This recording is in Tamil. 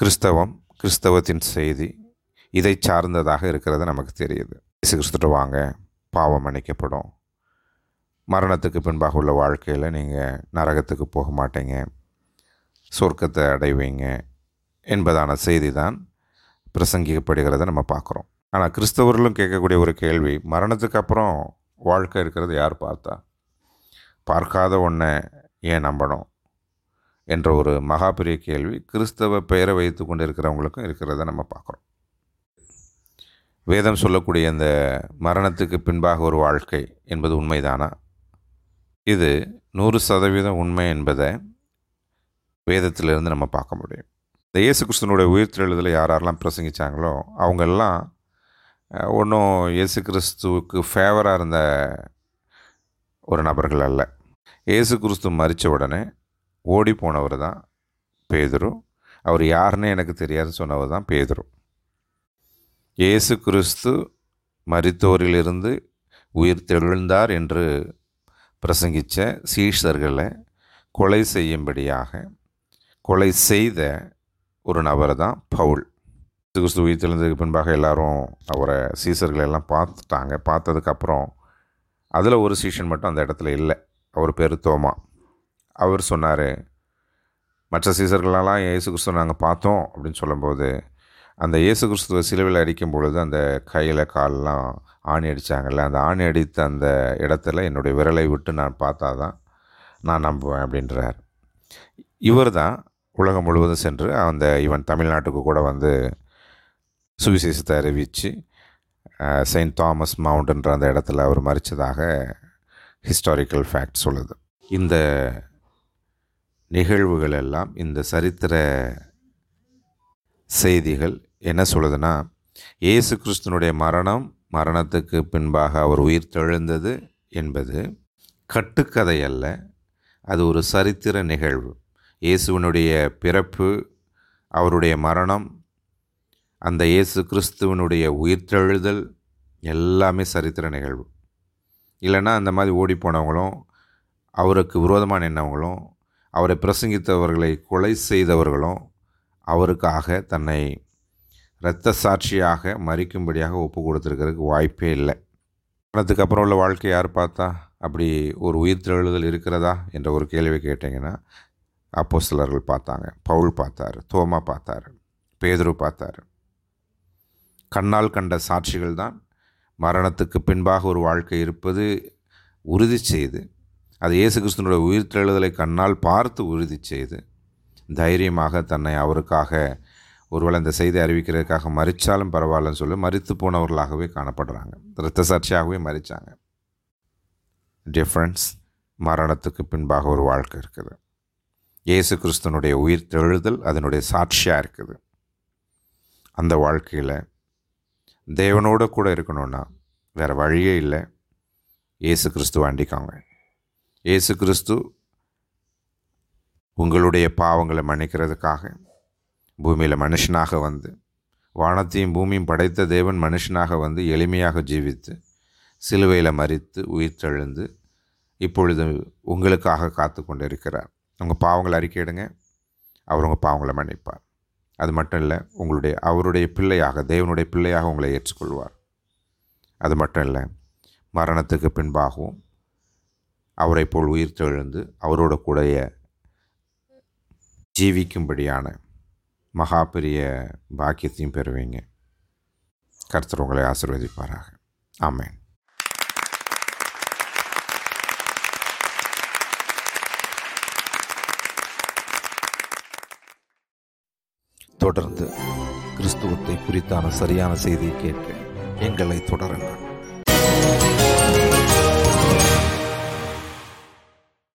கிறிஸ்தவம் கிறிஸ்தவத்தின் செய்தி இதை சார்ந்ததாக இருக்கிறது நமக்கு தெரியுது. இயேசு கிறிஸ்துட்டு வாங்க பாவம் மன்னிக்கப்படும். மரணத்துக்கு பின்பாக உள்ள வாழ்க்கையில் நீங்கள் நரகத்துக்கு போக மாட்டீங்க. சொர்க்கத்தை அடைவீங்க என்பதான செய்தி தான் பிரசங்கிக்கப்படுகிறத நம்ம பார்க்குறோம். ஆனால் கிறிஸ்தவர்களும் கேட்கக்கூடிய ஒரு கேள்வி மரணத்துக்கு அப்புறம் வாழ்க்கை இருக்கிறது யார் பார்த்தா? பார்க்காத ஒன்றை ஏன் நம்பணும்? என்ற ஒரு மகாபெரிய கேள்வி கிறிஸ்தவ பெயரை வைத்து கொண்டு இருக்கிறவங்களுக்கும் இருக்கிறத நம்ம பார்க்குறோம். வேதம் சொல்லக்கூடிய இந்த மரணத்துக்கு பின்பாக ஒரு வாழ்க்கை என்பது உண்மைதானா? இது நூறு சதவீதம் உண்மை என்பதை வேதத்திலிருந்து நம்ம பார்க்க முடியும். இந்த இயேசு கிறிஸ்தனுடைய உயிர்த்தெழுதலை யார் யாரெல்லாம் பிரசங்கித்தாங்களோ அவங்கெல்லாம் ஒன்றும் இயேசு கிறிஸ்துவுக்கு ஃபேவராக இருந்த ஒரு நபர்கள் அல்ல. இயேசு கிறிஸ்து மறித்த உடனே ஓடி போனவர் தான் பேதுரு. அவர் யாருன்னு எனக்கு தெரியாதுன்னு சொன்னவர் தான் பேதுரு. இயேசு கிறிஸ்து மருத்துவரிலிருந்து உயிர் தெழுந்தார் என்று பிரசங்கித்த சீஷர்களை கொலை செய்யும்படியாக கொலை செய்த ஒரு நபர் தான் பவுல். இயேசு கிறிஸ்து உயிர் தெழுந்ததுக்கு பின்பாக எல்லாரும் அவரை சீசர்களை எல்லாம் பார்த்துட்டாங்க. பார்த்ததுக்கப்புறம் அதில் ஒரு சீசன் மட்டும் அந்த இடத்துல இல்லை. அவர் பேர் தோமா. அவர் சொன்னார் மற்ற சீசர்களெல்லாம் இயேசு கிறிஸ்துவ நாங்கள் பார்த்தோம் அப்படின்னு சொல்லும்போது அந்த இயேசு கிறிஸ்துவ சிலுவையில் அடிக்கும் பொழுது அந்த கையில் காலெலாம் ஆணி அடித்தாங்கல்ல அந்த ஆணி அடித்த அந்த இடத்துல என்னுடைய விரலை விட்டு நான் பார்த்தா தான் நான் நம்புவேன் அப்படின்றார். இவர் தான் உலகம் முழுவதும் சென்று அந்த இவன் தமிழ்நாட்டுக்கு கூட வந்து சுவிசேஷத்தை அறிவித்து செயின்ட் தாமஸ் மவுண்ட்ன்ற அந்த இடத்துல அவர் மறித்ததாக ஹிஸ்டாரிக்கல் ஃபேக்ட் சொல்லுது. இந்த நிகழ்வுகள் எல்லாம் இந்த சரித்திர செய்திகள் என்ன சொல்லுதுன்னா இயேசு கிறிஸ்துனுடைய மரணம் மரணத்துக்கு பின்பாக அவர் உயிர் தெழுந்தது என்பது கட்டுக்கதை அல்ல. அது ஒரு சரித்திர நிகழ்வு. இயேசுவனுடைய பிறப்பு அவருடைய மரணம் அந்த இயேசு கிறிஸ்துவனுடைய உயிர்த்தெழுதல் எல்லாமே சரித்திர நிகழ்வு. இல்லைன்னா அந்த மாதிரி ஓடி போனவங்களும் அவருக்கு விரோதமாக நின்றவங்களும் அவரை பிரசங்கித்தவர்களை கொலை செய்தவர்களும் அவருக்காக தன்னை இரத்த சாட்சியாக மறிக்கும்படியாக ஒப்பு கொடுத்துருக்கிறதுக்கு வாய்ப்பே இல்லை. மரணத்துக்கு அப்புறம் உள்ள வாழ்க்கை யார் பார்த்தா? அப்படி ஒரு உயிர் உயிர்த்தெழுதல் இருக்கிறதா? என்ற ஒரு கேள்வி கேட்டிங்கன்னா அப்போ சிலர்கள் பார்த்தாங்க பவுல் பார்த்தாரு தோமா பார்த்தாரு பேதுரு பார்த்தாரு. கண்ணால் கண்ட சாட்சிகள் தான் மரணத்துக்கு பின்பாக ஒரு வாழ்க்கை இருப்பது உறுதி செய்து அது இயேசு கிறிஸ்துனுடைய உயிர்த்தெழுதலை கண்ணால் பார்த்து உறுதி செய்து தைரியமாக தன்னை அவருக்காக ஒருவேளை இந்த செய்தி அறிவிக்கிறதுக்காக மறித்தாலும் பரவாயில்லன்னு சொல்லி மறித்து போனவர்களாகவே காணப்படுறாங்க. இரத்த சாட்சியாகவே மறித்தாங்க டிஃப்ரென்ஸ் மரணத்துக்கு பின்பாக ஒரு வாழ்க்கை இருக்குது. இயேசு கிறிஸ்தனுடைய உயிர் தெழுதல் அதனுடைய சாட்சியாக இருக்குது. அந்த வாழ்க்கையில் தேவனோடு கூட இருக்கணும்னா வேறு வழியே இல்லை. இயேசு கிறிஸ்துவ அண்டிக்காங்க இயேசு கிறிஸ்து உங்களுடைய பாவங்களை மன்னிக்கிறதுக்காக பூமியில் மனுஷனாக வந்து வானத்தையும் பூமியும் படைத்த தேவன் மனுஷனாக வந்து எளிமையாக ஜீவித்து சிலுவையில் மறித்து உயிர்த்தெழுந்து இப்பொழுது உங்களுக்காக காத்து கொண்டு இருக்கிறார் உங்கள் பாவங்களை அறிக்கையிடுங்க அவர் உங்கள் பாவங்களை மன்னிப்பார். அது மட்டும் இல்லை உங்களுடைய அவருடைய பிள்ளையாக தேவனுடைய பிள்ளையாக உங்களை ஏற்றுக்கொள்வார். அது மட்டும் இல்லை மரணத்துக்கு பின்பாகவும் அவரை போல் உயிர் தெழுந்து அவரோட கூடைய ஜீவிக்கும்படியான மகா பெரிய பாக்கியத்தையும் பெறுவீங்க. கர்த்தர் உங்களை ஆசிர்வதிப்பாராக. ஆமேன். தொடர்ந்து கிறிஸ்துவத்தை குறித்தான சரியான செய்தியை கேட்க எங்களை தொடருங்கள்.